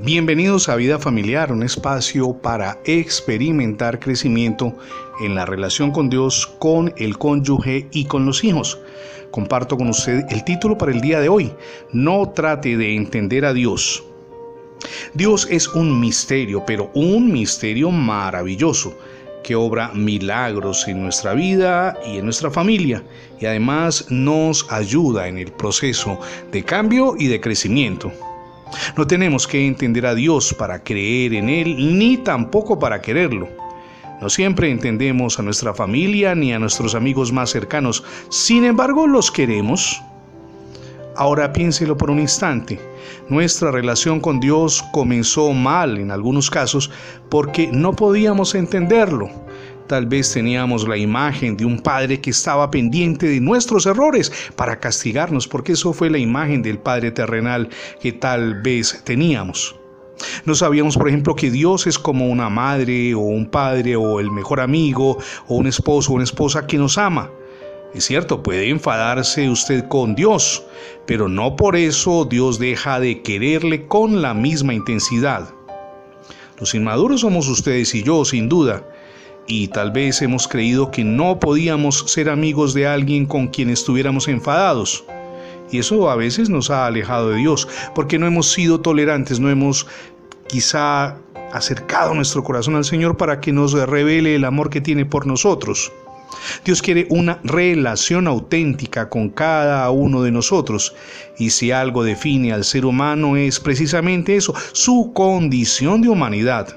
Bienvenidos a Vida Familiar, un espacio para experimentar crecimiento en la relación con Dios, con el cónyuge y con los hijos. Comparto con usted el título para el día de hoy. No trate de entender a Dios. Dios es un misterio, pero un misterio maravilloso que obra milagros en nuestra vida y en nuestra familia y además nos ayuda en el proceso de cambio y de crecimiento. No tenemos que entender a Dios para creer en Él, ni tampoco para quererlo. No siempre entendemos a nuestra familia ni a nuestros amigos más cercanos, sin embargo los queremos. Ahora piénselo por un instante. Nuestra relación con Dios comenzó mal en algunos casos porque no podíamos entenderlo. Tal vez teníamos la imagen de un padre que estaba pendiente de nuestros errores para castigarnos, porque eso fue la imagen del padre terrenal que tal vez teníamos. No sabíamos, por ejemplo, que Dios es como una madre o un padre o el mejor amigo o un esposo o una esposa que nos ama. Es cierto, puede enfadarse usted con Dios, pero no por eso Dios deja de quererle con la misma intensidad. Los inmaduros somos ustedes y yo, sin duda, y tal vez hemos creído que no podíamos ser amigos de alguien con quien estuviéramos enfadados. Y eso a veces nos ha alejado de Dios, porque no hemos sido tolerantes, no hemos quizá acercado nuestro corazón al Señor para que nos revele el amor que tiene por nosotros. Dios quiere una relación auténtica con cada uno de nosotros. Y si algo define al ser humano es precisamente eso, su condición de humanidad.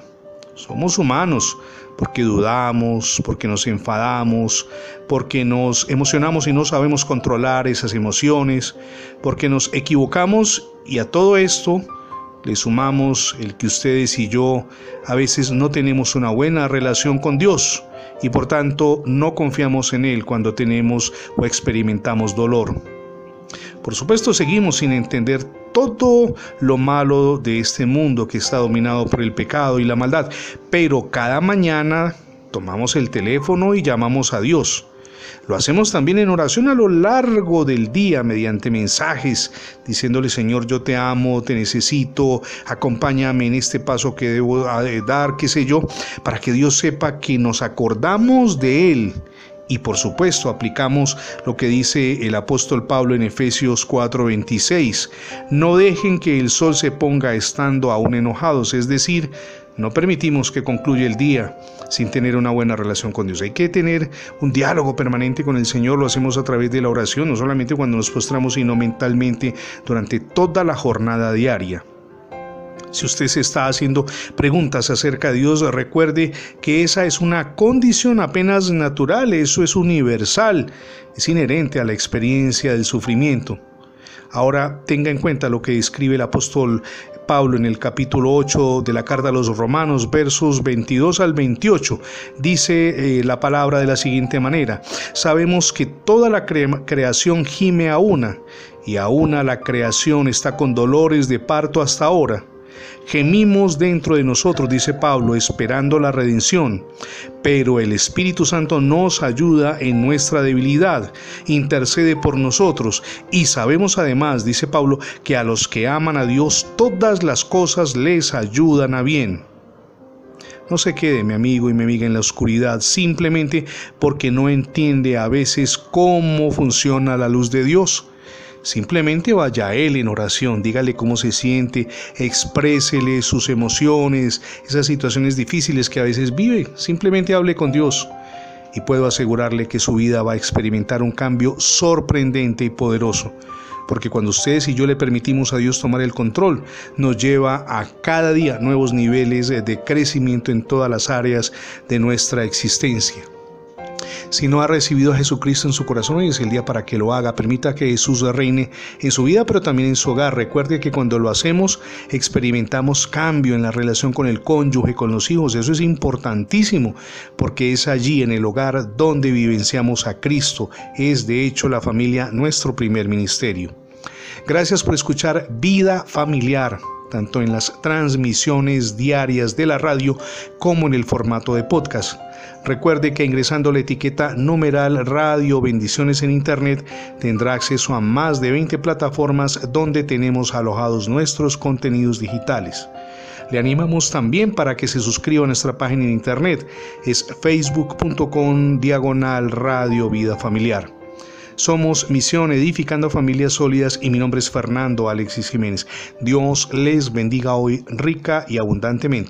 Somos humanos, porque dudamos, porque nos enfadamos, porque nos emocionamos y no sabemos controlar esas emociones, porque nos equivocamos y a todo esto le sumamos el que ustedes y yo a veces no tenemos una buena relación con Dios y por tanto no confiamos en Él cuando tenemos o experimentamos dolor. Por supuesto seguimos sin entender todo lo malo de este mundo que está dominado por el pecado y la maldad, pero cada mañana tomamos el teléfono y llamamos a Dios. Lo hacemos también en oración a lo largo del día mediante mensajes, diciéndole Señor, yo te amo, te necesito, acompáñame en este paso que debo eh, dar, qué sé yo, para que Dios sepa que nos acordamos de Él y por supuesto aplicamos lo que dice el apóstol Pablo en Efesios 4:26. No dejen que el sol se ponga estando aún enojados, es decir, no permitimos que concluya el día sin tener una buena relación con Dios. Hay que tener un diálogo permanente con el Señor, lo hacemos a través de la oración, no solamente cuando nos postramos, sino mentalmente durante toda la jornada diaria. Si usted se está haciendo preguntas acerca de Dios, recuerde que esa es una condición apenas natural, eso es universal, es inherente a la experiencia del sufrimiento. Ahora tenga en cuenta lo que describe el apóstol Pablo en el capítulo 8 de la carta a los romanos, versos 22 al 28. Dice eh, la palabra de la siguiente manera, sabemos que toda la creación gime a una, y a una la creación está con dolores de parto hasta ahora. Gemimos dentro de nosotros, dice Pablo, esperando la redención, pero el Espíritu Santo nos ayuda en nuestra debilidad, intercede por nosotros y sabemos además, dice Pablo, que a los que aman a Dios todas las cosas les ayudan a bien. No se quede mi amigo y mi amiga en la oscuridad simplemente porque no entiende a veces cómo funciona la luz de Dios. Simplemente vaya a Él en oración, dígale cómo se siente, exprésele sus emociones, esas situaciones difíciles que a veces vive. Simplemente hable con Dios y puedo asegurarle que su vida va a experimentar un cambio sorprendente y poderoso. Porque cuando ustedes y yo le permitimos a Dios tomar el control, nos lleva a cada día nuevos niveles de crecimiento en todas las áreas de nuestra existencia. Si no ha recibido a Jesucristo en su corazón, hoy es el día para que lo haga. Permita que Jesús reine en su vida, pero también en su hogar. Recuerde que cuando lo hacemos, experimentamos cambio en la relación con el cónyuge, con los hijos. Eso es importantísimo, porque es allí, en el hogar, donde vivenciamos a Cristo. Es, de hecho, la familia nuestro primer ministerio. Gracias por escuchar Vida Familiar tanto en las transmisiones diarias de la radio como en el formato de podcast. Recuerde que ingresando la etiqueta numeral Radio Bendiciones en Internet tendrá acceso a más de 20 plataformas donde tenemos alojados nuestros contenidos digitales. Le animamos también para que se suscriba a nuestra página en internet. Es facebook.com diagonal radio vida familiar. Somos Misión Edificando Familias Sólidas y mi nombre es Fernando Alexis Jiménez. Dios les bendiga hoy rica y abundantemente.